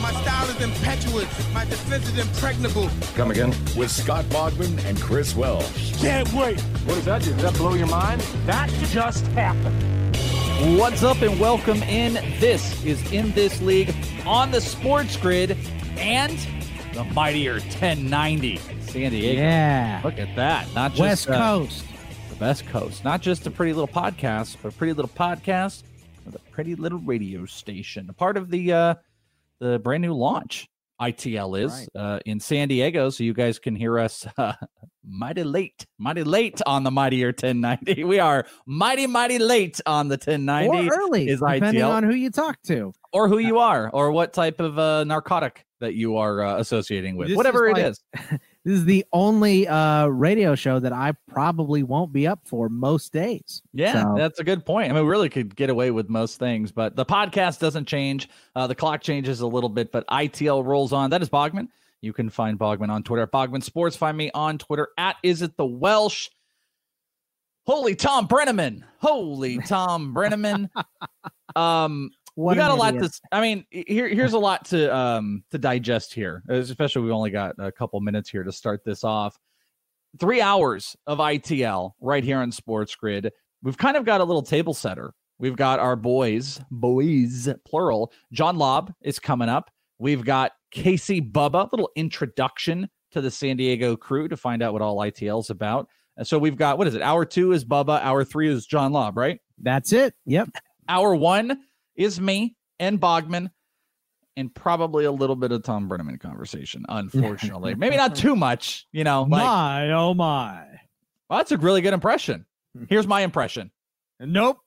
My style is impetuous. My defense is impregnable. Come again? With Scott Bogman and Chris Welsh. Can't wait. What does that do? Does that blow your mind? That just happened. What's up and welcome in. This is In This League on the Sports Grid and the mightier 1090 San Diego. Yeah. Look at that. Not just West uh, Coast. the best coast. Not just a pretty little podcast, but a pretty little podcast with a pretty little radio station. A part of the uh the brand new launch ITL is uh, in San Diego, so you guys can hear us uh, mighty late, mighty late on the mightier 1090. We are mighty, mighty late on the 1090. Or early, is depending ITL. on who you talk to. or who you are, or what type of uh, narcotic that you are uh, associating with, This whatever is it like- is. This is the only uh, radio show that I probably won't be up for most days. Yeah, So- that's a good point. I mean, we really could get away with most things, but the podcast doesn't change. Uh, the clock changes a little bit, but ITL rolls on. That is Bogman. You can find Bogman on Twitter at Bogman Sports. Find me on Twitter at Is It the Welsh. Holy Thom Brennaman. Holy Thom Brennaman. Um, What we got a lot to. I mean, here here's a lot to um to digest here. Especially we've only got a couple minutes here to start this off. Three hours of ITL right here on Sports Grid. We've kind of got a little table setter. We've got our boys, boys plural. John Lobb is coming up. We've got Casey Bubba, little introduction to the San Diego crew to find out what all ITL is about. And so we've got what is it? Hour two is Bubba. Hour three is John Lobb, right? That's it. Yep. Hour one is me and Bogman, and probably a little bit of Thom Brennaman conversation. Unfortunately, maybe not too much. You know, like, my oh my. well, that's a really good impression. Here's my impression. Nope.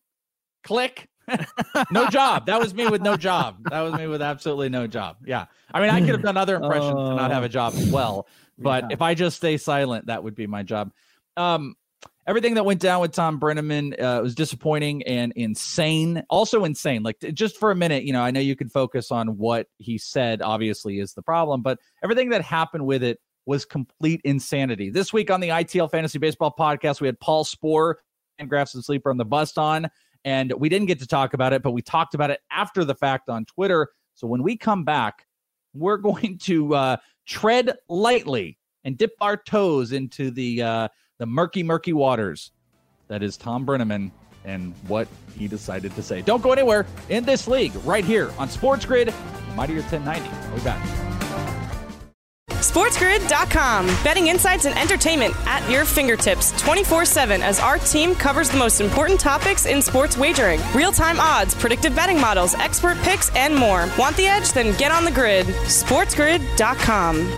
Click. no job. That was me with no job. That was me with absolutely no job. Yeah. I mean, I could have done other impressions to not have a job as well. But Yeah. if I just stay silent, that would be my job. Um, everything that went down with Thom Brennaman uh, was disappointing and insane. Also insane. Like just for a minute, you know, I know you can focus on what he said. Obviously, is the problem, but everything that happened with it was complete insanity. This week on the ITL Fantasy Baseball Podcast, we had Paul Sporer and Graphs and Sleeper on the bust on, and we didn't get to talk about it, but we talked about it after the fact on Twitter. So when we come back, we're going to uh, tread lightly and dip our toes into the uh, the murky, murky waters that is Thom Brennaman and what he decided to say. Don't go anywhere in this league right here on Sports Grid, Mightier 1090. We'll be back. SportsGrid.com. Betting insights and entertainment at your fingertips 24 7 as our team covers the most important topics in sports wagering real time odds, predictive betting models, expert picks, and more. Want the edge? Then get on the grid. SportsGrid.com.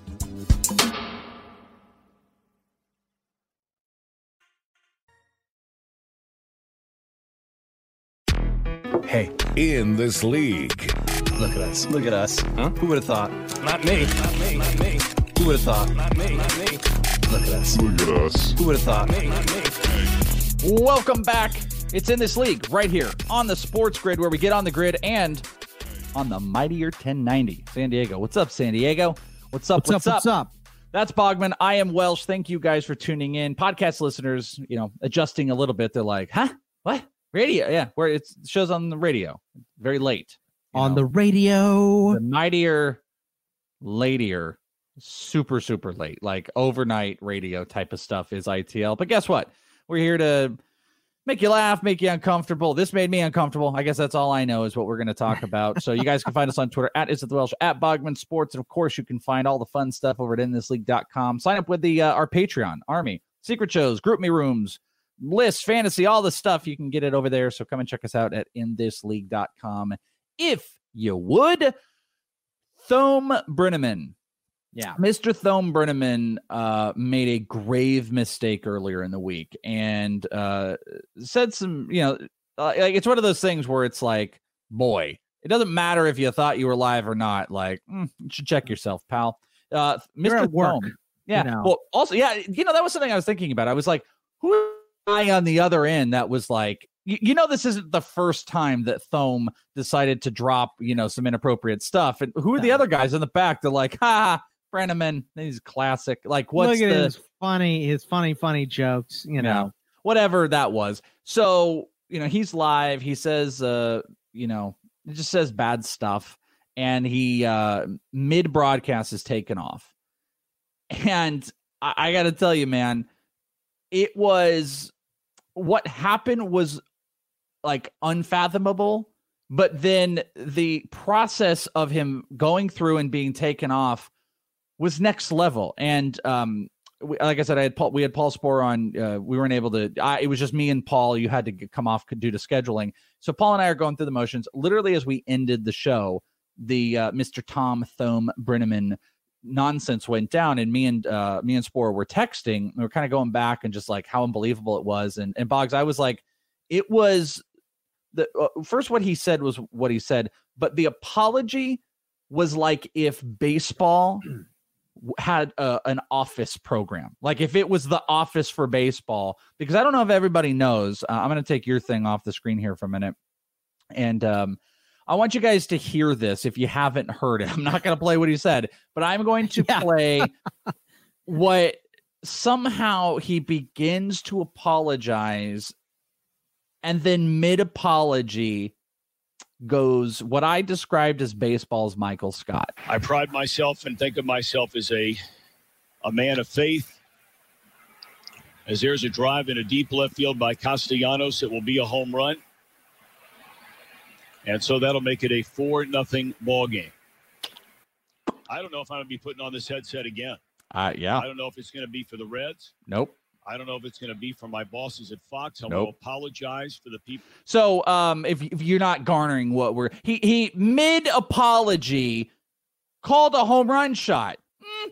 Hey, in this league. Look at us. Look at us. Huh? Who would have thought? Not me. Not me. Not me. Who would have thought? Not me. Not me. Look at us. Look at us. Who would have thought? Me. Not me. Welcome back. It's in this league right here on the sports grid where we get on the grid and on the mightier 1090 San Diego. What's up, San Diego? What's up? What's, up? What's up? That's Bogman. I am Welsh. Thank you guys for tuning in. Podcast listeners, you know, adjusting a little bit. They're like, huh? What? Radio? Yeah, where it shows on the radio. Very late. On know. the radio. the mightier, latier, super, super late, like overnight radio type of stuff is ITL. But guess what? We're here to make you laugh, make you uncomfortable. This made me uncomfortable. I guess that's all I know is what we're going to talk about. so you guys can find us on Twitter at is it the Welsh at Bogman Sports, and of course you can find all the fun stuff over at inthisleague.com. Sign up with the uh, our Patreon Army secret shows, GroupMe rooms. Lists, fantasy, all the stuff. You can get it over there. So come and check us out at inthisleague.com if you would. Thom Brennaman. Yeah. Mr. Thom Brennaman uh, made a grave mistake earlier in the week and uh, said some, you know, like it's one of those things where it's like, boy, it doesn't matter if you thought you were live or not. Like, mm, you should check yourself, pal. Uh, Mr. at work, Thom. Yeah. know. Well, also, yeah, you know, that was something I was thinking about. I was like, who guy on the other end that was like, you, you know, this isn't the first time that Thom decided to drop, you know, some inappropriate stuff. And who are the other guys in the back? They're like, ha, Brennaman, he's classic. Like, what's Look at the his funny, his funny, funny jokes. You know, whatever that was. So, you know, he's live. He says, uh, you know, it just says bad stuff. And he uh mid broadcast is taken off. And I, I gotta tell you, man, it was what happened was like unfathomable. But then the process of him going through and being taken off was next level. And um, we, like I said, I had Paul. We had Paul Sporer on. Uh, we weren't able to. I, it was just me and Paul. You had to come off due to scheduling. So Paul and I are going through the motions. Literally, as we ended the show, the uh, Mr. Tom Thom Brennaman nonsense went down, and me and uh, me and Sporer were texting. We were kind of going back and just like how unbelievable it was. And and Boggs, I was like, it was the uh, first what he said was what he said, but the apology was like if baseball had an office program, like if it was the office for baseball. Because I don't know if everybody knows. Uh, I'm going to take your thing off the screen here for a minute, and um, I want you guys to hear this if you haven't heard it. I'm not going to play what he said, but I'm going to Yeah. play what somehow he begins to apologize and then mid apology goes what I described as baseball's Michael Scott. I pride myself and think of myself as a a man of faith. As there's a drive in a deep left field by Castellanos, it will be a home run. And so that'll make it a four nothing ball game. I don't know if I'm gonna be putting on this headset again. Uh yeah. I don't know if it's gonna be for the Reds. Nope. I don't know if it's gonna be for my bosses at Fox. I Nope. will apologize for the people. So um if if you're not garnering what we're he he mid apology called a home run shot. Mm,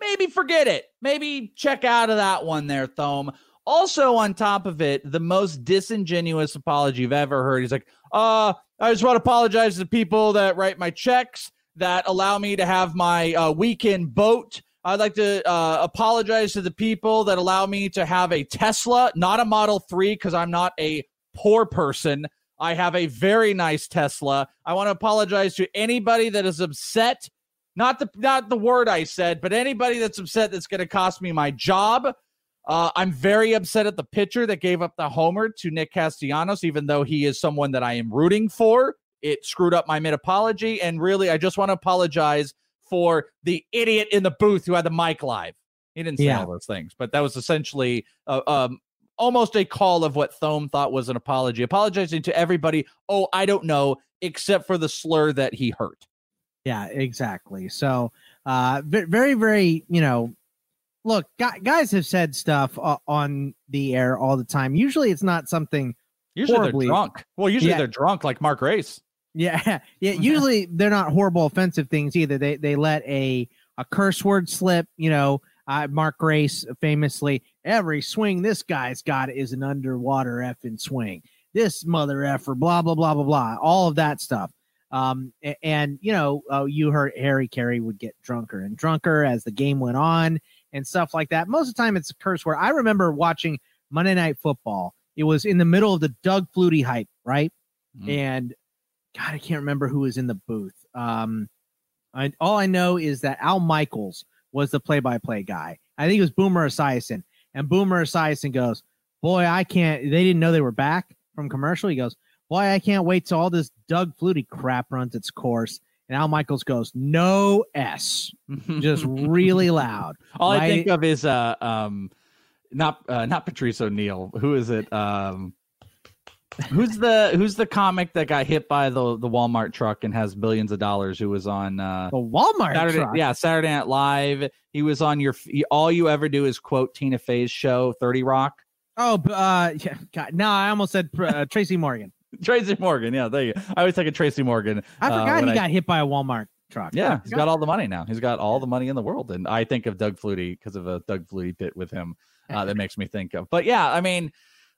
maybe forget it. Maybe check out of that one there, Thom. Also, on top of it, the most disingenuous apology you've ever heard. He's like, uh, I just want to apologize to the people that write my checks, that allow me to have my uh, weekend boat. I'd like to uh, apologize to the people that allow me to have a Tesla, not a Model 3, because I'm not a poor person. I have a very nice Tesla. I want to apologize to anybody that is upset. Not the not the word I said, but anybody that's upset that's going to cost me my job. Uh, I'm very upset at the pitcher that gave up the homer to Nick Castellanos, even though he is someone that I am rooting for. It screwed up my mid apology. And really, I just want to apologize for the idiot in the booth who had the mic live. He didn't say Yeah. all those things, but that was essentially uh, um, almost a call of what Thom thought was an apology, apologizing to everybody. Oh, I don't know, except for the slur that he hurt. Yeah, exactly. So, uh, very, very, you know, look, guys have said stuff uh, on the air all the time. Usually, it's not something. Usually horribly- they're drunk. Well, usually Yeah. they're drunk, like Mark Grace. Yeah, yeah. Usually, they're not horrible, offensive things either. They they let a a curse word slip. You know, uh, Mark Grace famously, every swing this guy's got is an underwater effing swing. This mother effer, blah blah blah blah blah. All of that stuff. Um, a- and you know, uh, you heard Harry Caray would get drunker and drunker as the game went on and stuff like that. Most of the time, it's a curse word. I remember watching Monday Night Football. It was in the middle of the Doug Flutie hype, right? Mhm. And God, I can't remember who was in the booth. Um, I, all I know is that Al Michaels was the play-by-play guy. I think it was Boomer Esiason, and Boomer Esiason goes, "Boy, I can't." They didn't know they were back from commercial. He goes, "Boy, I can't wait till all this Doug Flutie crap runs its course." And Al Michaels goes, "No s," just really loud. All I think of is uh um not uh, not Patrice O'Neal. Who is it? Um who's the who's the comic that got hit by the the Walmart truck and has billions of dollars who was on uh the Walmart Saturday, truck. yeah, Saturday Night Live. He was on your all you ever do is quote Tina Fey's show 30 Rock. Oh, uh, yeah. God, no, I almost said uh, Tracy Morgan. Tracy Morgan, yeah, there you go. I always think of Tracy Morgan. I uh, forgot when he I- got hit by a Walmart truck. Yeah, he's got all the money now. He's got all the money in the world, and I think of Doug Flutie because of a Doug Flutie bit with him uh, that makes me think of. But yeah, I mean,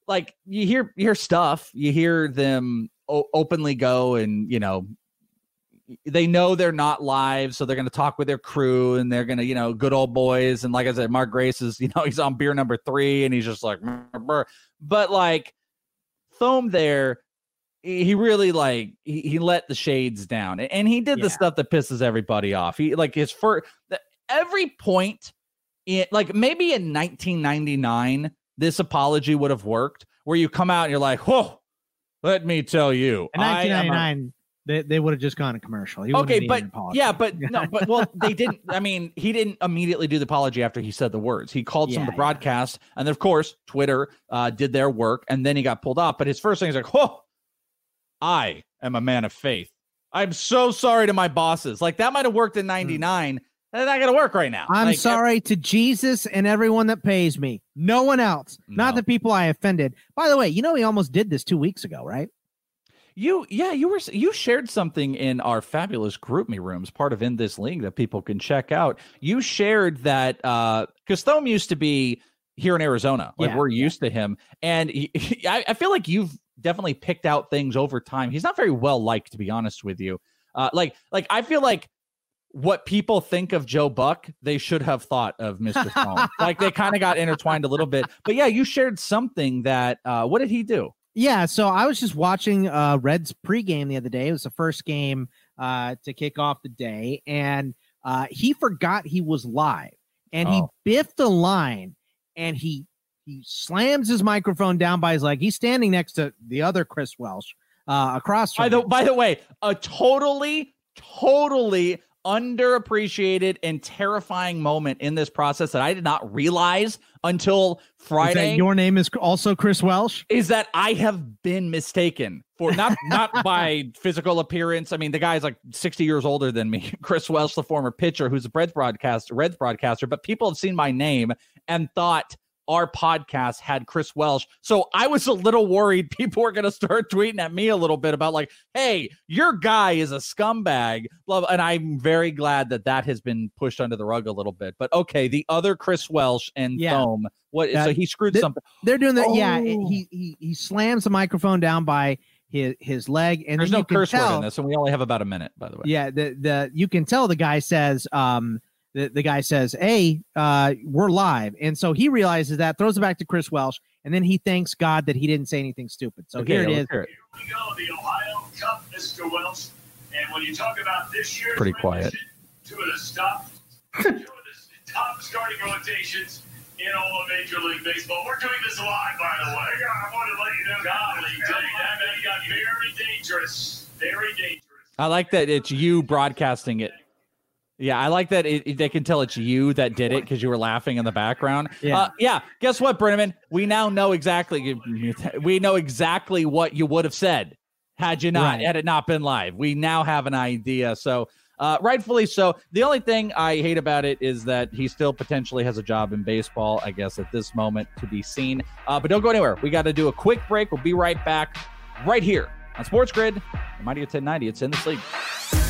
like you hear you hear stuff, you hear them o- openly go, and you know they know they're not live, so they're going to talk with their crew, and they're going to you know good old boys, and like I said, Mark Grace is you know he's on beer number three, and he's just like, "Brr, brr." but like Thom there he really like he, he let the shades down and he did the stuff that pisses everybody off. He like his first every point in like maybe in 1999 this apology would have worked where you come out and you're like whoa let me tell you In I a- 1999, they, they would have just gone to commercial. He okay but yeah but no but well they didn't i mean he didn't immediately do the apology after he said the words. He called some of Yeah, the yeah. broadcasts and then of course twitter uh, did their work and then he got pulled off. But his first thing is like whoa i am a man of faith i'm so sorry to my bosses like that might have worked in 99 that's not gonna work right now I'm Like, sorry to Jesus and everyone that pays me. No one else. Not the people I offended. By the way, you know he almost did this two weeks ago, right? You, yeah, you were you shared something in our fabulous GroupMe rooms, part of in this league that people can check out. You shared that uh because Thom used to be here in Arizona, like Yeah, we're used to him, and he, I, I feel like you've definitely picked out things over time. He's not very well liked, to be honest with you. Uh, like, like I feel like what people think of Joe Buck, they should have thought of Mr. Thom. like they kind of got intertwined a little bit. But yeah, you shared something that uh what did he do? Yeah, so I was just watching uh Reds pregame the other day. It was the first game uh to kick off the day, and uh he forgot he was live and he Oh. biffed a line and he he slams his microphone down by his leg. He's standing next to the other Chris Welsh uh across from By the him. by the way, a totally, totally underappreciated and terrifying moment in this process that I did not realize until Is that Friday your name is also Chris Welsh. is that I have been mistaken for not not by physical appearance. I mean, the guy's like 60 years older than me. Chris Welsh, the former pitcher, who's a Reds broadcaster, Reds broadcaster, but people have seen my name and thought our podcast had Chris Welsh. So I was a little worried people were going to start tweeting at me a little bit about like, "Hey, your guy is a scumbag." Blah, blah. And I'm very glad that that has been pushed under the rug a little bit. But okay, the other Chris Welsh and Yeah. Thom, what? Yeah. so he screwed Th- something. They're doing that. Yeah, it- Oh. he he he slams the microphone down by his his leg, and There's no curse word in this, and we only have about a minute, by the way. Yeah, the the you can tell the guy says um the, the guy says, Hey, uh, we're live. And so he realizes that, throws it back to Chris Welsh, and then he thanks God that he didn't say anything stupid. So Okay, here it is. yeah, is. let's hear it. we go, the Ohio Cup, Mr. Welsh. And when you talk about this year's Pretty quiet. two of the top, two of the top starting rotations in all of Major League Baseball. We're doing this live, by the way. Yeah, I wanted to let you know. Golly, dang, that man got very dangerous. Very dangerous. I like that it's you broadcasting it. Yeah, I like that it, it- they can tell it's you that did it because you were laughing in the background. Yeah. Uh, yeah. Guess what, Brennaman? We now know exactly. We know exactly what you would have said had you not Right. had it not been live. We now have an idea. So, uh, rightfully so. The only thing I hate about it is that he still potentially has a job in baseball. I guess at this moment to be seen. Uh, but don't go anywhere. We got to do a quick break. We'll be right back, right here on Sports Grid, the Mighty 1090. It's in this league.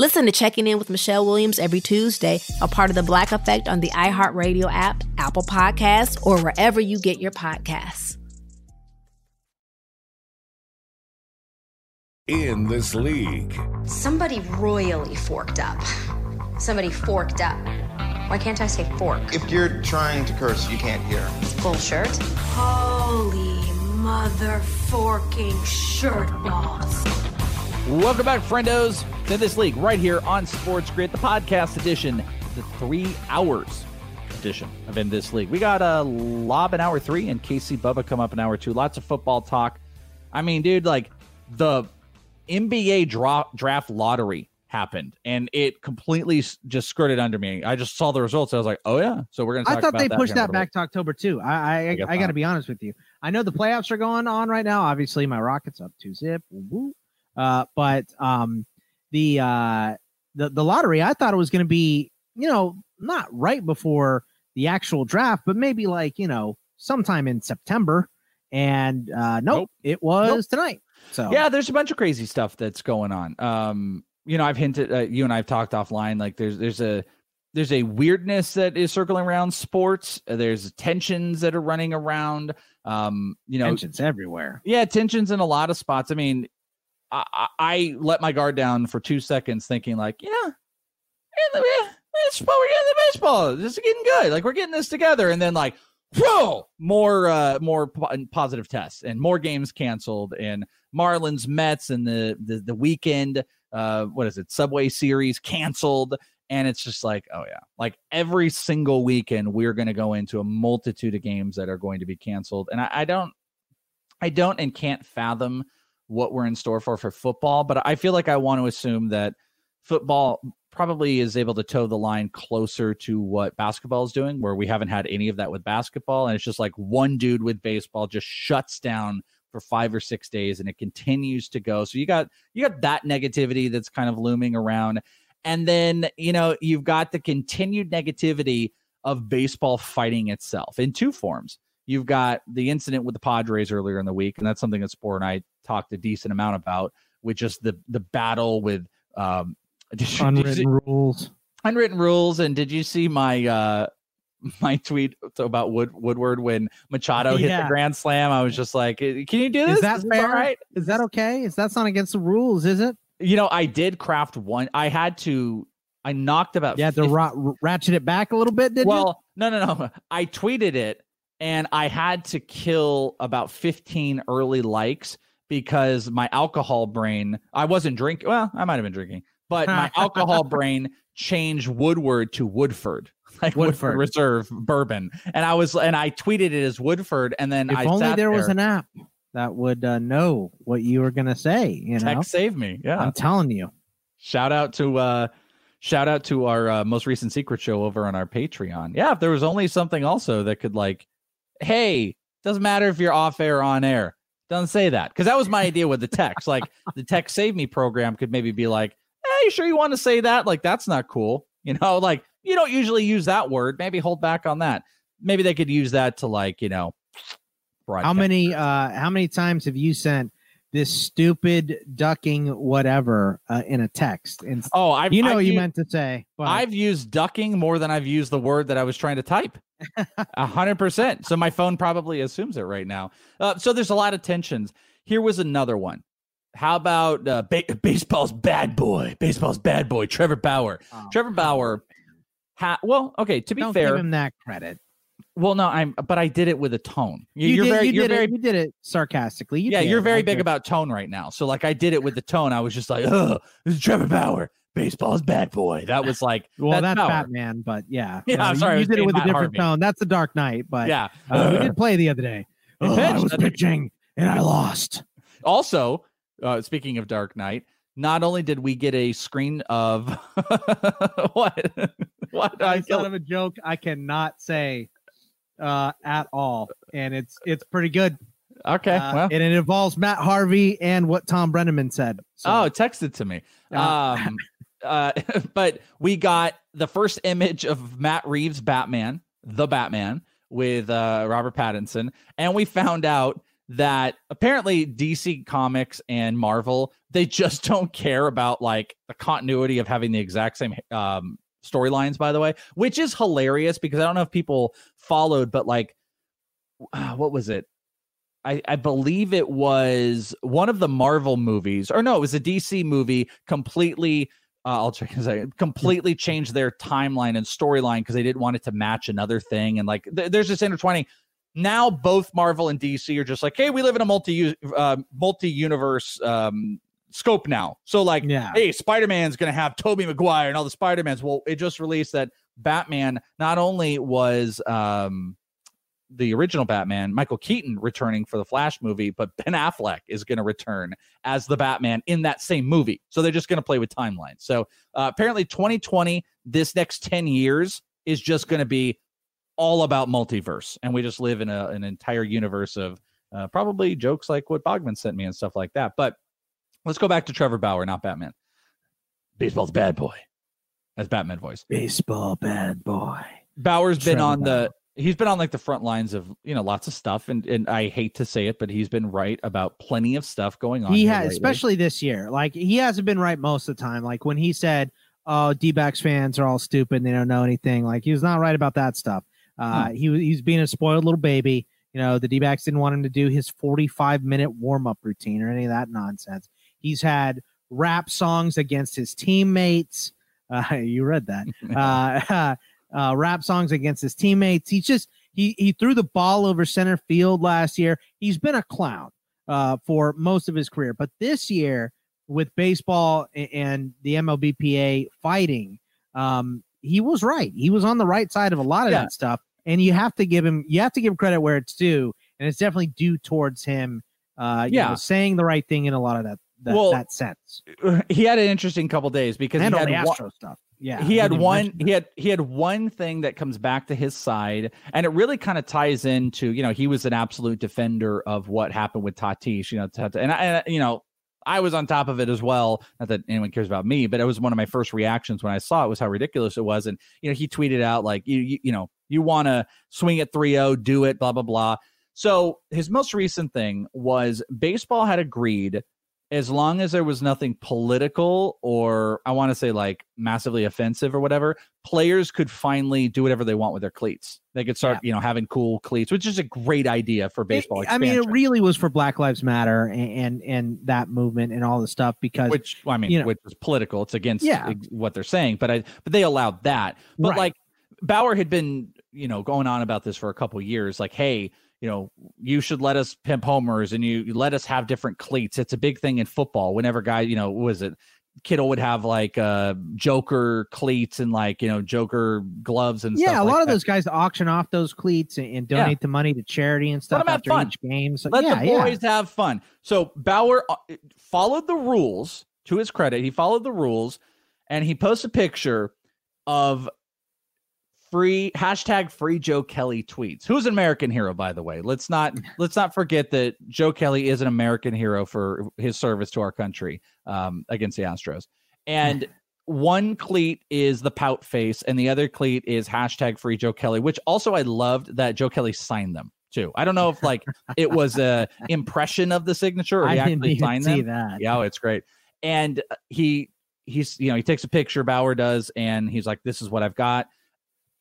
Listen to Checking In with Michelle Williams every Tuesday, a part of the Black Effect on the iHeartRadio app, Apple Podcasts, or wherever you get your podcasts. In this league, Somebody royally forked up. Somebody forked up. Why can't I say fork? If you're trying to curse, you can't hear. Bullshit. Holy mother forking shirt balls. Welcome back, friendos, to this league right here on Sports Grid, the podcast edition, the three hours edition of In This League. We got a uh, Lob in hour three and Casey Bubba come up in hour two. Lots of football talk. I mean, dude, like the NBA dra- draft lottery happened and it completely just skirted under me. I just saw the results. I was like, oh, yeah. So we're going to I thought they pushed that back to October too. I I, I I, got to be honest with you. I know the playoffs are going on right now. Obviously, my Rockets up two zip. Woo woo. Uh, but um, the uh, the the lottery, I thought it was going to be you know not right before the actual draft, but maybe like you know sometime in September. And uh, nope, it was tonight. So yeah there's a bunch of crazy stuff that's going on um you know i've hinted uh, you and i've talked offline like there's there's a there's a weirdness that is circling around sports Uh, there's tensions that are running around um you know tensions everywhere. yeah tensions in a lot of spots i mean i i, let my guard down for two seconds thinking like yeah it's- we're getting the baseball. This is getting good. Like we're getting this together. And then like whoa more uh more po- positive tests and more games canceled and marlins mets and the the, the weekend uh what is it? Subway series canceled. And it's just like oh yeah. Like every single weekend we're going to go into a multitude of games that are going to be canceled. And I, I don't i don't and can't fathom what we're in store for for football but i feel like i want to assume that football probably is able to toe the line closer to what basketball is doing, where we haven't had any of that with basketball. And it's just like one dude with baseball just shuts down for five or six days and it continues to go. So you got you got that negativity that's kind of looming around. And then, you know, you've got the continued negativity of baseball fighting itself in two forms. You've got the incident with the Padres earlier in the week, and that's something that Sport and I talked a decent amount about, with just the the battle with um did you- did you see- Unwritten rules. unwritten rules and did you see my uh my tweet about Wood Woodward when Machado hit the grand slam? I was just like, "Eh, "Can you do this? Is that Is fair? right?" Is that okay? Is that not against the rules? Is it? You know, I did craft one. I had to. I knocked about. Yeah, to ra- ratchet it back a little bit, did you? well, no, no, no. I tweeted it, and I had to kill about fifteen early likes because my alcohol brain. I wasn't drinking. Well, I might have been drinking, but my alcohol brain changed Woodward to Woodford. like Woodford. Woodford. Reserve bourbon, and I was and I tweeted it as Woodford, and then If I only sat there was there. an app that would uh, know what you were gonna say. You know, Tech save me. Yeah, I'm telling you. Shout out to uh shout out to our uh, most recent secret show over on our Patreon. Yeah, if there was only something also that could like, hey, doesn't matter if you're off air or on air. Doesn't say that. Because that was my idea with the text. Like the tech save me program could maybe be like, hey, you sure you want to say that? Like, that's not cool. You know, like you don't usually use that word. Maybe hold back on that. Maybe they could use that to like, you know, How many uh how many times have you sent this stupid ducking whatever uh, in a text? And Oh, I've you know I've what you u- meant to say. But I've used ducking more than I've used the word that I was trying to type. A hundred percent. So my phone probably assumes it right now. Uh, so there's a lot of tensions. Here was another one. How about uh, ba- baseball's bad boy? Baseball's bad boy, Trevor Bauer. Trevor Bauer. Ha- well, okay. To be Oh, don't fair, give him that credit. Well, no, I'm, but I did it with a tone. You, You are did, very, you you're did very, it. You did it sarcastically. You yeah, you're very big about tone right now. So like, I did it with the tone. I was just like, "Ugh, this is Trevor Bauer. Baseball's bad boy." That was like, Well, that's, Bauer. Batman, but yeah, Yeah, Uh, I'm you- sorry, I You, did it with a different Harvey. tone. That's the Dark Knight, but Yeah. uh, we did play the other day. Oh, I was pitching and I lost. Also, uh, speaking of Dark Knight, not only did we get a screen of what what I I thought of a joke I cannot say uh, at all, and it's it's pretty good. Okay, Uh, well. and it involves Matt Harvey and what Thom Brennaman said. So, oh, text it to me. Um, uh, but we got the first image of Matt Reeves' Batman, the Batman, with uh, Robert Pattinson, and we found out that apparently DC Comics and Marvel they just don't care about like the continuity of having the exact same um, storylines. By the way, which is hilarious because I don't know if people followed, but like, uh, what was it? I, I believe it was one of the Marvel movies, or no, it was a DC movie. Completely, uh, I'll check in a second. Completely changed their timeline and storyline because they didn't want it to match another thing, and like th- there's this intertwining. Now both Marvel and DC are just like, hey, we live in a multi uh, multi universe um, scope now. So like, Yeah. hey, Spider Man's gonna have Tobey Maguire and all the Spider Mans. Well, it just released that Batman not only was um the original Batman, Michael Keaton returning for the Flash movie, but Ben Affleck is going to return as the Batman in that same movie. So they're just going to play with timelines. So uh, apparently, 2020, this next 10 years is just going to be all about multiverse, and we just live in a, an entire universe of uh, probably jokes like what Bogman sent me and stuff like that. But let's go back to Trevor Bauer, not Batman. Baseball's bad boy. That's Batman voice. baseball bad boy. Bauer's been Trevor on the he's been on like the front lines of you know lots of stuff and and I hate to say it but he's been right about plenty of stuff going on. He has, lately. especially this year. Like he hasn't been right most of the time. Like when he said, "Oh, D-backs fans are all stupid; and they don't know anything." Like he was not right about that stuff. Uh, Hmm. He was he's being a spoiled little baby. You know, the D-backs didn't want him to do his 45 minute warm up routine or any of that nonsense. He's had rap songs against his teammates. Uh, you read that. uh, uh, rap songs against his teammates. He's just he he threw the ball over center field last year. He's been a clown uh, for most of his career, but this year with baseball and the MLBPA fighting, um, he was right. He was on the right side of a lot of Yeah. that stuff, and you have to give him you have to give credit where it's due, and it's definitely due towards him. Uh, you Yeah. know, saying the right thing in a lot of that that, Well, that sense. he had an interesting couple days because and he had one- Astro stuff. Yeah, he had one he had he had one thing that comes back to his side and it really kind of ties into you know he was an absolute defender of what happened with Tatis you know and I and, you know I was on top of it as well not that anyone cares about me but it was one of my first reactions when I saw it was how ridiculous it was and you know he tweeted out like you you, you know you want to swing at 3-0 do it blah blah blah so his most recent thing was baseball had agreed as long as there was nothing political or I want to say like massively offensive or whatever, players could finally do whatever they want with their cleats. They could start, you know, having cool cleats, which is a great idea for baseball. I mean, it really was for Black Lives Matter and and, and that movement and all the stuff because which well, I mean, you know- which is political. It's against Yeah. what they're saying, but I but they allowed that. But Right. like Bauer had been, you know, going on about this for a couple years, like, hey, you know, you should let us pimp homers and you, you let us have different cleats. It's a big thing in football. Whenever guy, you know, what was it Kittle would have like uh Joker cleats and like you know Joker gloves and stuff. yeah, a like lot of that. those guys auction off those cleats and, and donate Yeah. the money to charity and stuff after fun. each game. So, Let yeah, the yeah. boys have fun. So Bauer uh, followed the rules to his credit. He followed the rules and he posts a picture of free hashtag free Joe Kelly tweets. Who's an American hero, by the way? Let's not let's not forget that Joe Kelly is an American hero for his service to our country um, against the Astros. And one cleat is the pout face, and the other cleat is hashtag free Joe Kelly, which also I loved that Joe Kelly signed them too. I don't know if like it was a impression of the signature or I he didn't actually signed them. that. Yeah, oh, it's great. And uh, he he's you know he takes a picture, Bauer does, and he's like, "This is what I've got,"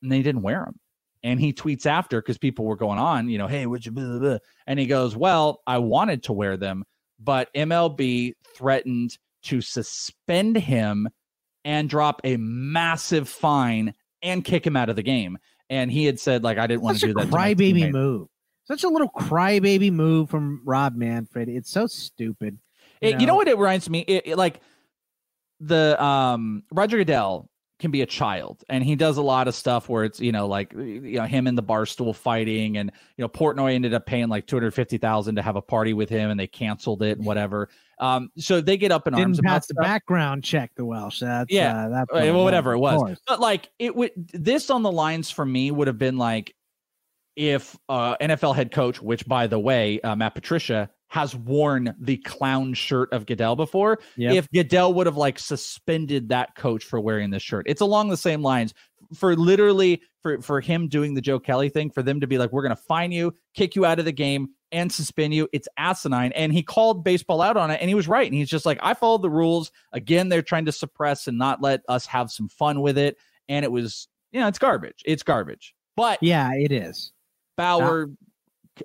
and they didn't wear them. And he tweets after because people were going on, you know, hey, would you blah, blah. And he goes, Well, I wanted to wear them, but MLB threatened to suspend him and drop a massive fine and kick him out of the game. And he had said, like, I didn't want Such to do that. crybaby move. Such a little crybaby move from Rob Manfred. It's so stupid. It, you know what it reminds me? It, it- like the um Roger Goodell can be a child, and he does a lot of stuff where it's you know like you know him and the barstool fighting, and you know Portnoy ended up paying like two hundred fifty thousand to have a party with him, and they canceled it and whatever. Um, so they get up in arms Didn't about pass the stuff. background check, the Welsh. That's Yeah, uh, that Uh, well, whatever it was. But like it would this on the lines for me would have been like if uh, NFL head coach, which by the way, uh, Matt Patricia has worn the clown shirt of Goodell before. Yep. If Goodell would have like suspended that coach for wearing this shirt, it's along the same lines. For literally for for him doing the Joe Kelly thing, for them to be like, we're gonna fine you, kick you out of the game, and suspend you. It's asinine. And he called baseball out on it, and he was right. And he's just like, I followed the rules. Again, they're trying to suppress and not let us have some fun with it. And it was, you know, it's garbage. It's garbage. But yeah, it is. Bauer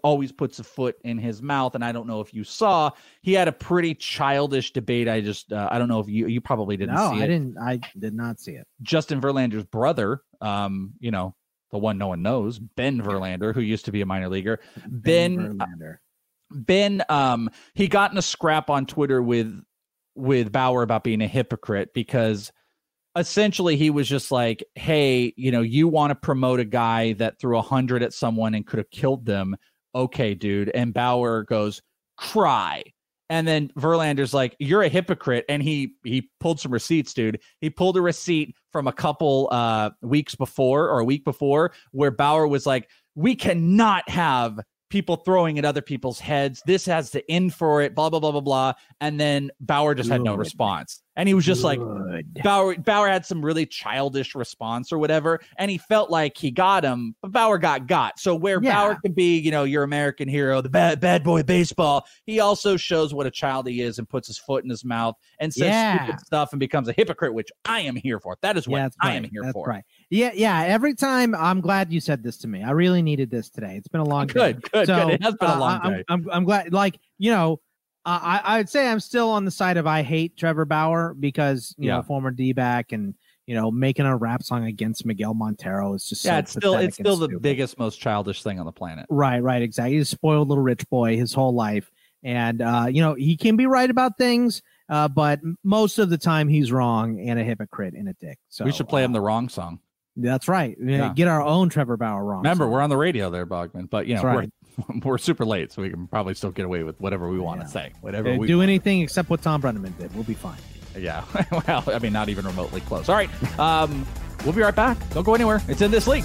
always puts a foot in his mouth, and I don't know if you saw he had a pretty childish debate. I just uh, I don't know if you you probably didn't no, see I it. didn't. I did not see it. Justin Verlander's brother, um, you know, the one no one knows, Ben Verlander, who used to be a minor leaguer. Ben, Verlander. Ben, um, he got in a scrap on Twitter with with Bauer about being a hypocrite because essentially he was just like, "Hey, you know, you want to promote a guy that threw a hundred at someone and could have killed them? Okay, dude." And Bauer goes, "Cry." And then Verlander's like, "You're a hypocrite," and he he pulled some receipts, dude. He pulled a receipt from a couple uh weeks before or a week before where Bauer was like, "We cannot have people throwing at other people's heads. This has to end for it." Blah blah blah blah blah. And then Bauer just had no response, and he was just like, Bauer Bauer had some really childish response or whatever, and he felt like he got him, but Bauer got got. So where Yeah. Bauer can be, you know, your American hero, the bad bad boy baseball, he also shows what a child he is and puts his foot in his mouth and says Yeah. stupid stuff and becomes a hypocrite, which I am here for. That is what Yeah, I right. am here that's for. Right. Yeah, yeah. Every time, I'm glad you said this to me. I really needed this today. It's been a long Good, day. good, so, good. It has been a uh, long I'm, day. I'm, I'm glad. Like you know, uh, I I would say I'm still on the side of I hate Trevor Bauer because you Yeah. know former D back and you know making a rap song against Miguel Montero is just Yeah, so it's still it's still the biggest, most childish thing on the planet. Right, right, exactly. He's a spoiled little rich boy his whole life. And uh, you know, he can be right about things, uh, but most of the time he's wrong and a hypocrite and a dick. So we should play him the wrong song. That's right. Yeah. Get our own Trevor Bauer wrong. Remember, we're on the radio there, Bogman, but you know, right. we're, we're super late, so we can probably still get away with whatever we want to say. Whatever Uh, we do anything except what Thom Brennaman did. We'll be fine. Yeah. well, I mean, not even remotely close. All right. Um, we'll be right back. Don't go anywhere. It's in this league.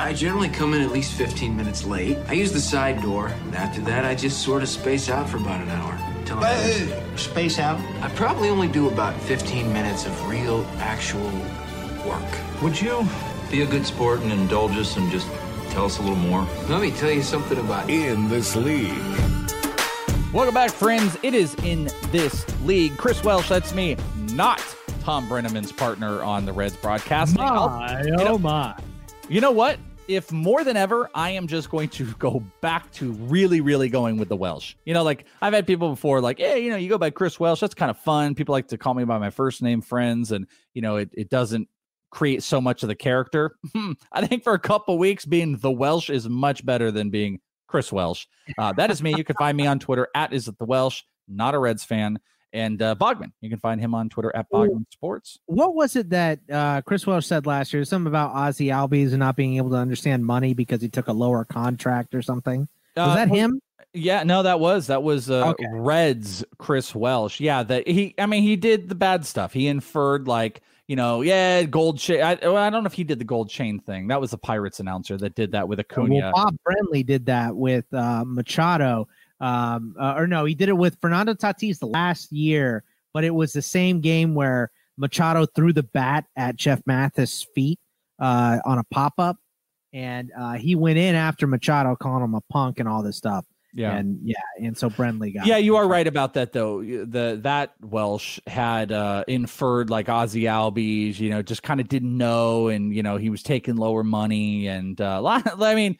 I generally come in at least 15 minutes late. I use the side door. and After that, I just sort of space out for about an hour. Till I space out? I probably only do about 15 minutes of real, actual work. Would you be a good sport and indulge us and just tell us a little more? Let me tell you something about In this league. Welcome back, friends. It is in this league. Chris Welsh, that's me, not Thom Brennaman's partner on the Reds broadcast. My, oh my. you know what? If more than ever, I am just going to go back to really, really going with the Welsh. You know, like I've had people before, like, hey, you know, you go by Chris Welsh. That's kind of fun. People like to call me by my first name, friends, and you know, it, it doesn't create so much of the character. Hmm, I think for a couple weeks, being the Welsh is much better than being Chris Welsh. Uh, that is me. You can find me on Twitter at is it the Welsh. Not a Reds fan. And uh, Bogman, you can find him on Twitter at Bogman Sports. What was it that uh, Chris Welsh said last year? Something about Ozzy Albies and not being able to understand money because he took a lower contract or something. Was Uh, that him? Yeah, no, that was that was uh, Okay. Reds Chris Welsh. Yeah, that he. I mean, he did the bad stuff. He inferred like you know, yeah, gold chain. I, well, I don't know if he did the gold chain thing. That was the Pirates announcer that did that with Acuna. Well, Bob Brenly did that with uh, Machado, um, uh, or no, he did it with Fernando Tatis the last year, but it was the same game where Machado threw the bat at Jeff Mathis' feet uh, on a pop up, and uh, he went in after Machado, calling him a punk and all this stuff. Yeah. and yeah, and so Brenly got yeah, you are right about that though. The that Welsh had uh, inferred like Ozzy Albies, you know, just kind of didn't know, and you know, he was taking lower money, and uh, lot- I mean,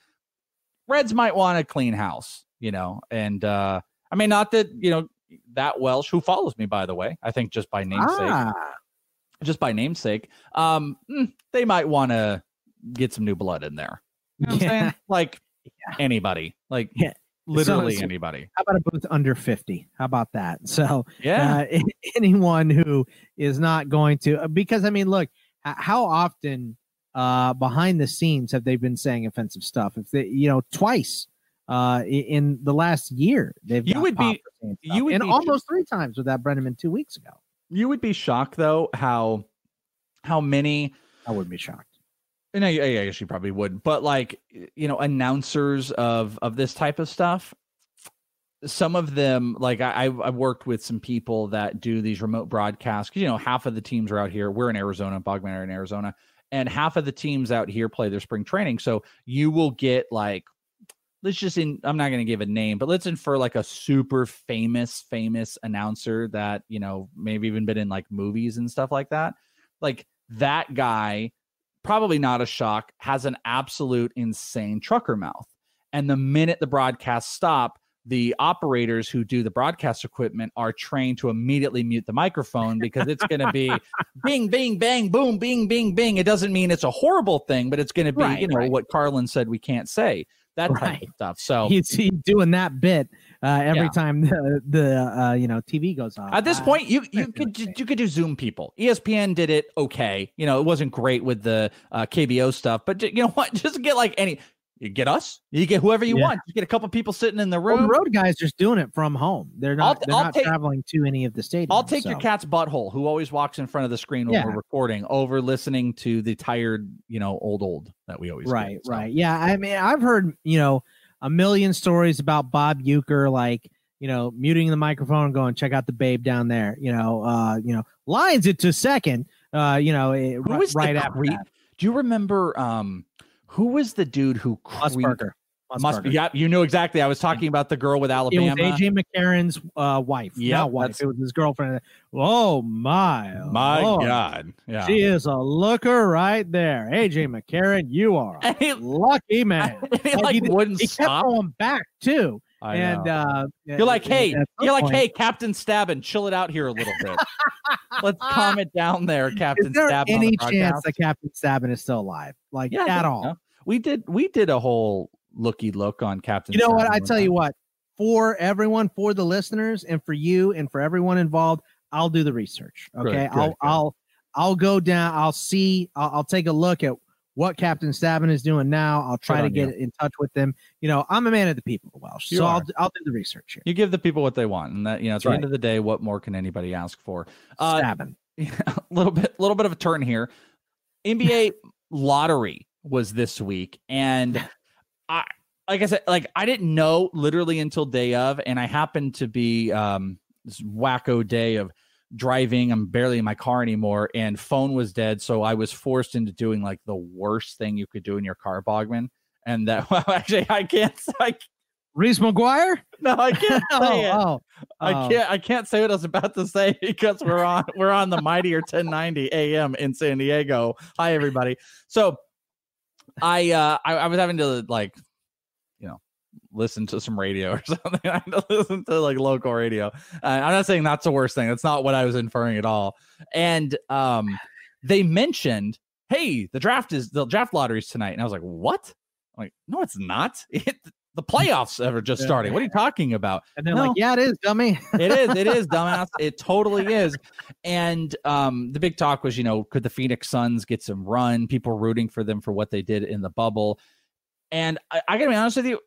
Reds might want a clean house, you know, and uh, I mean, not that you know that Welsh who follows me, by the way, I think just by namesake, Ah, just by namesake, um, mm, they might want to get some new blood in there. You know Yeah. saying? Like anybody, like Yeah. literally So- anybody. how about a booth under 50? How about that? So, Yeah. uh, anyone who is not going to, because I mean, look, how often uh, behind the scenes have they been saying offensive stuff? If they, you know, twice uh, in the last year, they've You would be- popped for saying you would and almost three times with that Brennaman two weeks ago. You would be shocked though how how many I would be shocked. No, I I guess you probably would, but like you know, announcers of of this type of stuff, some of them, like I I've I've worked with some people that do these remote broadcasts. you know, half of the teams are out here. We're in Arizona, Bogman are in Arizona, and half of the teams out here play their spring training. So you will get like let's just in i'm not going to give a name but let's infer like a super famous famous announcer that you know maybe even been in like movies and stuff like that. Like that guy probably not a shock has an absolute insane trucker mouth. And the minute the broadcasts stop the operators who do the broadcast equipment are trained to immediately mute the microphone because it's going to be bing bing bang boom bing bing bing. It doesn't mean it's a horrible thing but it's going to be Right, you know right. what carlin said we can't say that type Right. of stuff so He's, he's doing that bit uh, every Yeah. time the, the uh, you know TV goes on. At this point, you you could ju- you could do Zoom people. ESPN did it okay. You know, it wasn't great with the uh, KBO stuff, but you know what? Just get like any. You get us. You get whoever you Yeah. want. You get a couple people sitting in the well, room. the road guys just doing it from home. They're I'll- not. they're I'll not take- traveling to any of the stadiums. I'll take your cat's butthole, who always walks in front of the screen when Yeah. we're recording, over listening to the tired, you know, old old that we always get. Right, So, right. Yeah, I mean, I've heard you know a million stories about Bob Uecker, like you know, muting the microphone and going check out the babe down there. You know, uh, you know, lines it to second. Uh, you know, eh, Who was right the after creep? that. Do you remember um who was the dude who creeped? Musburger. Must be, yeah, you knew exactly. I was talking about the girl with Alabama. It Alabama. was AJ McCarron's uh, wife. Yep, not wife. It was his girlfriend. Oh my, My Lord. God. Yeah. She is a looker right there. AJ McCarron, you are a he- lucky man. he, like, did- wouldn't he stop. kept going back too. I and know. uh, You're like, hey, you're like, point- hey, Captain Stabbin, chill it out here a little bit. Let's calm it down there, Captain Is there Stabbin. on the any chance that Captain Stabbin is still alive? Like Yeah, at all? so. We did we did a whole looky look on Captain. You know what? I tell you what. For everyone, for the listeners, and for you, and for everyone involved, I'll do the research. Good, Okay, good, I'll good. I'll I'll go down. I'll see. I'll, I'll take a look at what Captain Stabbin is doing now. I'll try to get in touch with them. You know, I'm a man of the people, Welsh, You so are. I'll I'll do the research here. You give the people what they want, and that you know, at the That's end of the day, what more can anybody ask for? Uh, Stabbin. a little bit, little bit of a turn here. NBA lottery was this week, and I, like I said, like I didn't know literally until day of, and I happened to be um this wacko day of driving. I'm barely in my car anymore, and phone was dead, so I was forced into doing like the worst thing you could do in your car, Bogman, and that well, actually I can't. I, Reese McGuire? No, I can't say it. oh, I oh. can't. I can't say what I was about to say because we're on we're on the mightier 1090 AM in San Diego. Hi, everybody. So, I uh I, I was having to like, listen to some radio or something. I had to listen to like local radio. Uh, I'm not saying that's the worst thing. That's not what I was inferring at all. And um, they mentioned, hey, the draft is the draft lottery's tonight, and I was like, what? I'm like, no, it's not. It, the playoffs ever just Yeah. starting. What are you talking about? And they're No. like, yeah, it is, dummy. it is it is dumbass it totally is and um the big talk was you know could the phoenix suns get some run people rooting for them for what they did in the bubble and i, I gotta be honest with you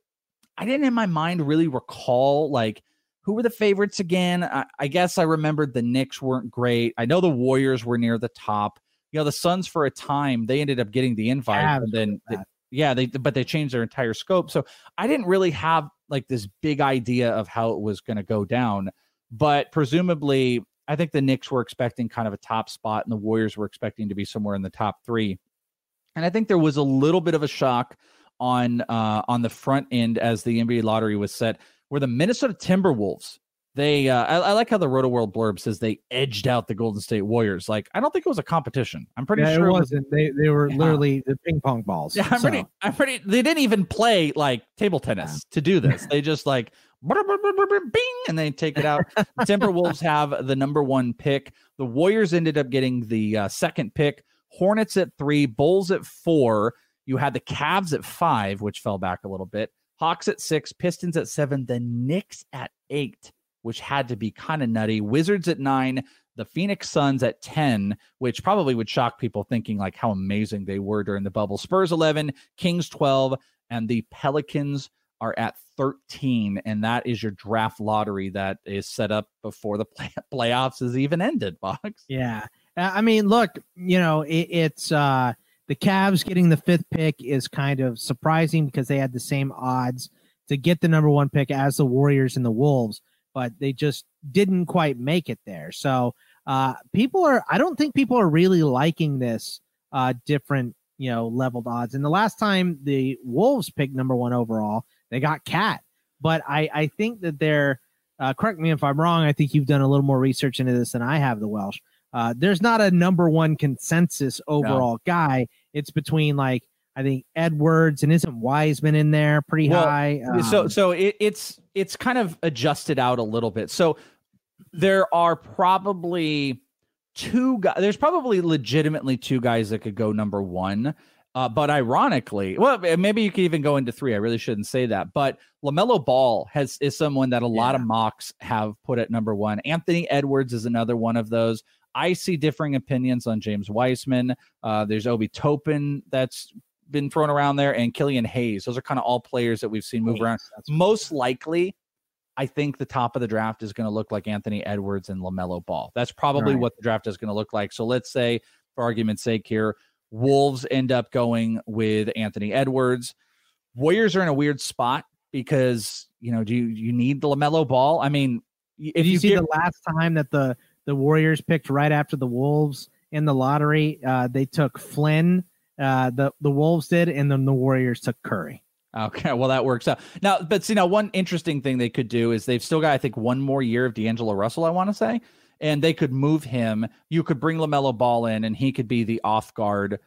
i didn't in my mind really recall like who were the favorites again. I, I guess i remembered the knicks weren't great. I know the warriors were near the top. You know the suns for a time they ended up getting the invite Cavs and then they- yeah they but they changed their entire scope. So i didn't really have like this big idea of how it was going to go down but presumably i think the knicks were expecting kind of a top spot and the warriors were expecting to be somewhere in the top three. And i think there was a little bit of a shock on uh on the front end as the nba lottery was set where the minnesota timberwolves they uh i, I like how the Rotoworld blurb says they edged out the golden state warriors like i don't think it was a competition i'm pretty yeah, sure it was- wasn't. They they were literally the ping pong balls. yeah, I'm so. pretty. I'm pretty. They didn't even play like table tennis to do this. They just like bing, and they take it out. The Timberwolves have the number one pick. The Warriors ended up getting the uh, second pick. Hornets at three. Bulls at four. You had the Cavs at five, which fell back a little bit. Hawks at six. Pistons at seven. The Knicks at eight, which had to be kind of nutty. Wizards at nine the Phoenix Suns at 10, which probably would shock people thinking like how amazing they were during the bubble. Spurs 11, Kings 12, and the Pelicans are at 13. And that is your draft lottery that is set up before the play- playoffs is even ended, Box. Yeah. I mean, look, you know, it, it's uh the Cavs getting the fifth pick is kind of surprising because they had the same odds to get the number one pick as the Warriors and the Wolves, but they just didn't quite make it there. So uh people are I don't think people are really liking this uh different, you know, leveled odds. And the last time the Wolves picked number one overall, they got Cat. But I I think that they're uh, correct me if I'm wrong. I think you've done a little more research into this than I have, the Welsh. Uh, there's not a number one consensus overall guy. It's between like I think Edwards and isn't Wiseman in there pretty Well, high. so Um, so it, it's it's kind of adjusted out a little bit. So there are probably two guys. There's probably legitimately two guys that could go number one. Uh, but ironically, well, maybe you could even go into three. I really shouldn't say that. But Lamelo Ball has is someone that a lot of mocks have put at number one. Anthony Edwards is another one of those. I see differing opinions on James Wiseman. Uh, there's Obi Toppin that's been thrown around there, and Killian Hayes. Those are kind of all players that we've seen move around. Most likely, I think the top of the draft is going to look like Anthony Edwards and LaMelo Ball. That's probably Right. what the draft is going to look like. So let's say, for argument's sake here, Wolves end up going with Anthony Edwards. Warriors are in a weird spot because, you know, do you, you need the LaMelo Ball? I mean, if Did you, you see give, the last time that the the Warriors picked right after the Wolves in the lottery, uh, they took Flynn. Uh, the the Wolves did, and then the Warriors took Curry. Okay, well that works out. Now, but see now one interesting thing they could do is they've still got I think one more year of D'Angelo Russell, I want to say, and they could move him. You could bring Lamelo Ball in, and he could be the off guard,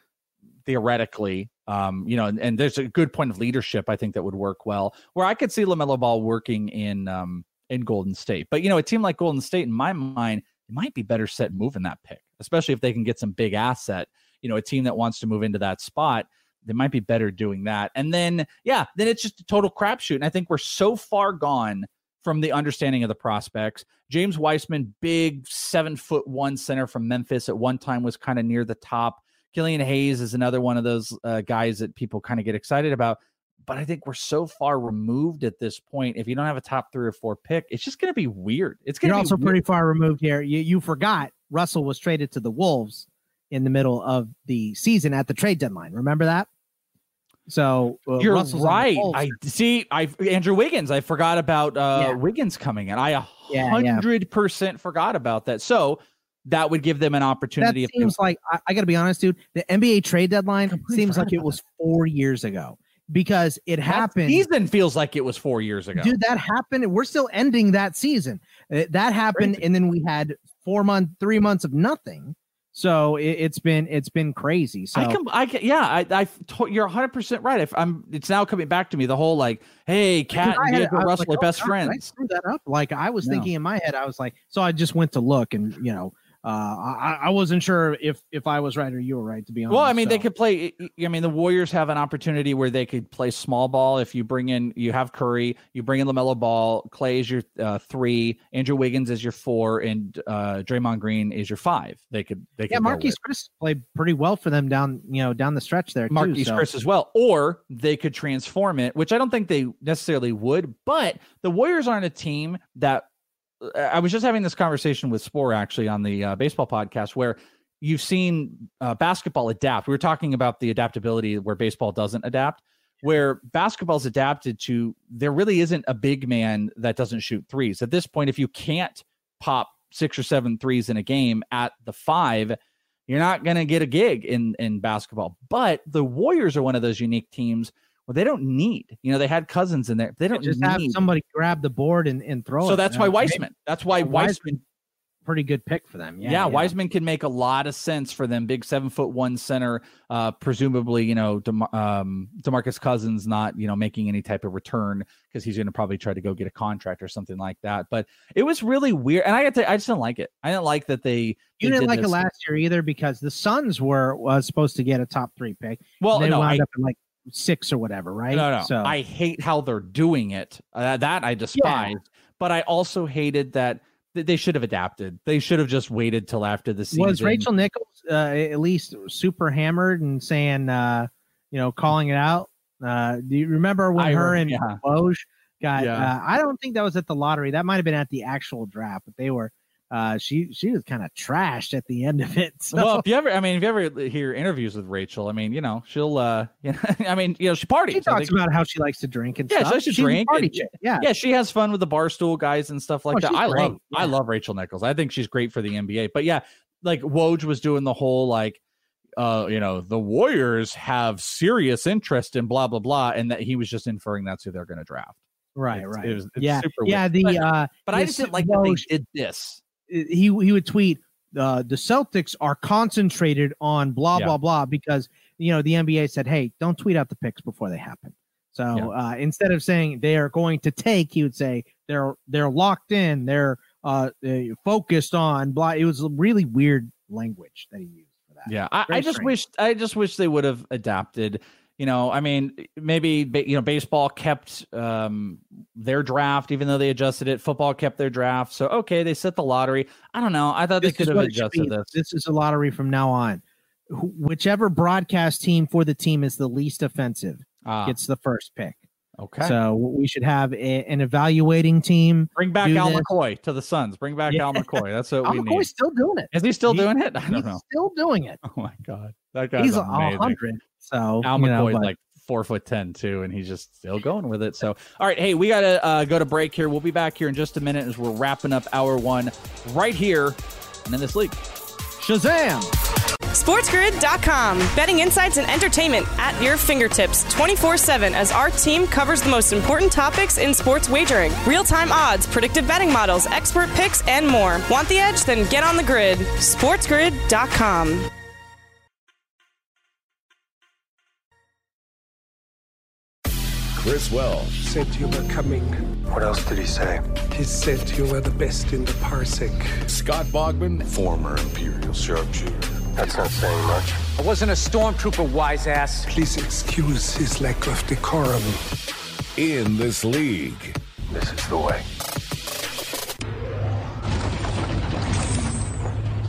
theoretically. Um, you know, and, and there's a good point of leadership I think that would work well. Where I could see Lamelo Ball working in um in Golden State, but you know, a team like Golden State, in my mind, it might be better set moving that pick, especially if they can get some big asset. You know, a team that wants to move into that spot they might be better doing that. And then, yeah, then it's just a total crapshoot. And I think we're so far gone from the understanding of the prospects. James Wiseman, big seven foot one center from Memphis, at one time was kind of near the top. Killian Hayes is another one of those uh, guys that people kind of get excited about. But I think we're so far removed at this point. If you don't have a top three or four pick, it's just going to be weird. It's going to be also weird. pretty far removed here. You you forgot Russell was traded to the Wolves in the middle of the season at the trade deadline. Remember that? So uh, You're Russell's right. I see. I Andrew Wiggins. I forgot about uh, Yeah. Wiggins coming in. I a hundred percent forgot about that. So that would give them an that opportunity. if seems like I, I got to be honest, dude. The NBA trade deadline seems like it was four years ago. Because it happened. Season feels like it was four years ago. Dude, that happened. We're still ending that season. Uh, That happened, Crazy. and then we had four month, three months of nothing. So it, it's been it's been crazy. So I can, I can, yeah, I, I, to- you're 100 percent right. If I'm, it's now coming back to me. The whole like, hey, Cat and had- D'Angelo I was Russell like, are oh, best God, did I friends. screw that up. Like I was No. thinking in my head, I was like, so I just went to look, and you know, uh, I, I wasn't sure if if I was right or you were right. To be honest. Well, I mean, they could play. I mean, the Warriors have an opportunity where they could play small ball. If you bring in, you have Curry, you bring in Lamelo Ball, Clay is your uh, three, Andrew Wiggins is your four, and uh, Draymond Green is your five. They could, they Yeah, Marquese. Chriss played pretty well for them down, you know, down the stretch there. too, Marquese so. Chriss as well, or they could transform it, which I don't think they necessarily would. But the Warriors aren't a team that. I was just having this conversation with Sporer actually on the uh, baseball podcast where you've seen uh, basketball adapt. We were talking about the adaptability where baseball doesn't adapt. Where basketball's adapted to, there really isn't a big man that doesn't shoot threes. At this point, if you can't pop six or seven threes in a game at the five, you're not going to get a gig in in basketball. But the Warriors are one of those unique teams where they don't need. You know, they had Cousins in there. They don't just need. have somebody grab the board and, and throw it. so that's why Uh, Wiseman. That's why yeah, Wiseman. pretty good pick for them. Yeah, Yeah, Wiseman can make a lot of sense for them. Big seven foot one center, uh, presumably, you know, Dem- um, Demarcus Cousins not, you know, making any type of return because he's going to probably try to go get a contract or something like that. But it was really weird, and I got to, I just didn't like it. I didn't like that they. You they didn't did like it last year either because the Suns were was supposed to get a top three pick. Well, they no, wound I- up in like six or whatever, right? No, no. So I hate how they're doing it. Uh, that I despise. But I also hated that th- they should have adapted. They should have just waited till after the season. was Rachel Nichols uh, at least super hammered and saying, uh, you know, calling it out? Uh, do you remember when I her and yeah. Woj got? Yeah. Uh, I don't think that was at the lottery. That might have been at the actual draft, but they were. Uh, she she was kind of trashed at the end of it. So. Well, if you ever, I mean, if you ever hear interviews with Rachel, I mean, you know, she'll, uh, you know, I mean, you know, she parties. she talks about how she likes to drink and yeah, stuff. she likes to She's drink. and- Yeah, yeah, she has fun with the barstool guys and stuff like Oh, that. I great, love, I love Rachel Nichols. I think she's great for the NBA. But yeah, like Woj was doing the whole like, uh, you know, the Warriors have serious interest in blah blah blah, and that he was just inferring that's who they're going to draft. Right, It's- right. It was, it's yeah, super yeah. weird. The but, uh, but I just didn't like that they did this. He he would tweet uh, the Celtics are concentrated on blah Yeah. blah blah because you know the NBA said, hey, don't tweet out the picks before they happen. So uh, instead of saying they are going to take, he would say they're they're locked in, they're uh, they focused on blah. It was a really weird language that he used for that. Yeah, I, I just wish I just wish they would have adapted. You know, I mean, maybe you know, baseball kept um, their draft, even though they adjusted it. Football kept their draft, so okay, they set the lottery. I don't know. I thought This they could have what it should adjusted this. This is a lottery from now on. Wh- Whichever broadcast team for the team is the least offensive Ah. gets the first pick. Okay. So we should have a, an evaluating team. Bring back Al this. McCoy to the Suns. Bring back Yeah. Al McCoy. That's what Al we McCoy's need. still doing it. Is he still He- doing it? I don't know. still doing it. Oh my god, that guy's He's a amazing. hundred. So Al you know, McCoy's but- like four foot ten too, and he's just still going with it. So, all right, hey, we gotta uh, go to break here. We'll be back here in just a minute as we're wrapping up hour one right here and in this league. Shazam! SportsGrid.com. Betting insights and entertainment at your fingertips 24 7 as our team covers the most important topics in sports wagering real time odds, predictive betting models, expert picks, and more. Want the edge? Then get on the grid. SportsGrid.com. Chris Welsh. Said you were coming. What else did he say? He said you were the best in the parsec. Scott Bogman. Former Imperial sharpshooter. That's not saying much. I wasn't a stormtrooper, wise ass. Please excuse his lack of decorum. In this league. This is the way.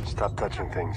Stop touching things.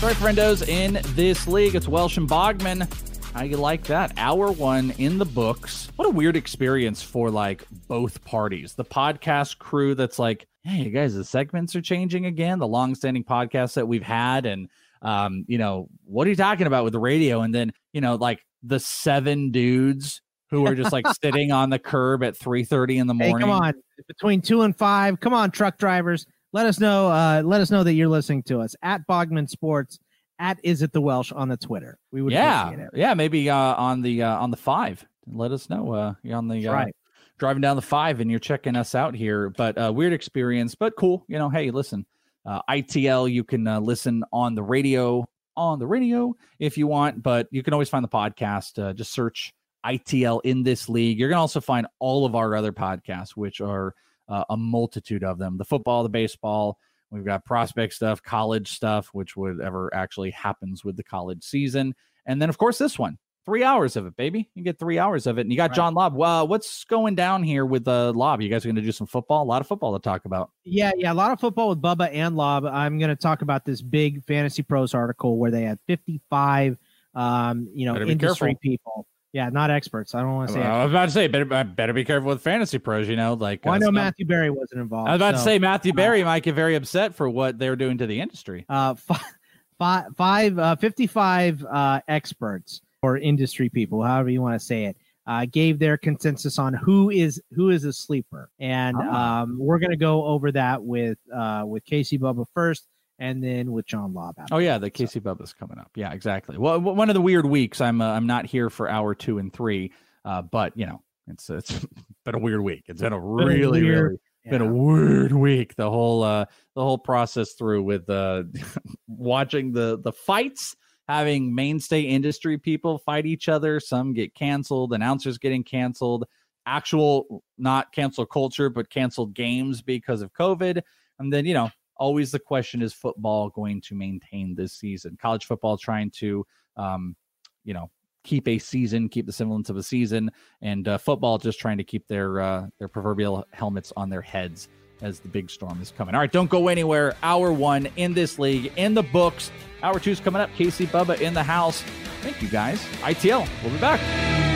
Sorry, friendos, in this league, it's Welsh and Bogman. How you like that? Hour one in the books. What a weird experience for like both parties. The podcast crew that's like, hey, you guys, the segments are changing again. The long-standing podcasts that we've had, and um, you know, what are you talking about with the radio? And then, you know, like the seven dudes who are just like sitting on the curb at 3:30 in the Hey, morning. come on. Between two and five, come on, truck drivers. Let us know. Uh, let us know that you're listening to us at Bogman Sports at is it the Welsh on the Twitter. We would yeah, appreciate it. yeah, maybe uh, on the uh, on the five. Let us know. Uh, you're on the That's uh, right. driving down the five and you're checking us out here. But uh, weird experience, but cool. You know, hey, listen, uh, ITL, you can uh, listen on the radio on the radio if you want, but you can always find the podcast. Uh, just search ITL in this league. You're gonna also find all of our other podcasts, which are uh, a multitude of them. The football, the baseball. We've got prospect stuff, college stuff, which would ever actually happens with the college season, and then of course this one, three hours of it, baby. You get three hours of it, and you got Right. John Lobb. Well, what's going down here with the uh, Lobb? You guys are going to do some football? A lot of football to talk about. Yeah, yeah, a lot of football with Bubba and Lobb. I'm going to talk about this big Fantasy Pros article where they had 55, um, you know, industry careful. people. Yeah, not experts. I don't want to say. I was about to say, better uh, better be careful with fantasy pros. You know, like Well, I uh, know Matthew Berry wasn't involved. I was about to say Matthew uh, Berry might get very upset for what they're doing to the industry. uh, five, five, five uh, 55 uh, experts or industry people, however you want to say it, uh, gave their consensus on who is who is a sleeper, and Ah. um, we're going to go over that with uh, with Casey Bubba first, and then with John Lobb. Oh yeah, the Casey Bubba's coming up. Yeah, exactly. Well, one of the weird weeks. I'm uh, I'm not here for hour two and three, uh, but you know, it's it's been a weird week. It's been a Been a really weird- really been a weird week. The whole uh the whole process through with uh watching the the fights, having mainstay industry people fight each other. Some get canceled, announcers getting canceled. Actual not cancel culture, but canceled games because of COVID. And then you know, always the question is football going to maintain this season? College football trying to, um, you know, keep a season, keep the semblance of a season, and uh, football just trying to keep their uh, their proverbial helmets on their heads as the big storm is coming. All right, don't go anywhere. Hour one in this league in the books. Hour two is coming up. Casey Bubba in the house. Thank you guys. ITL. We'll be back.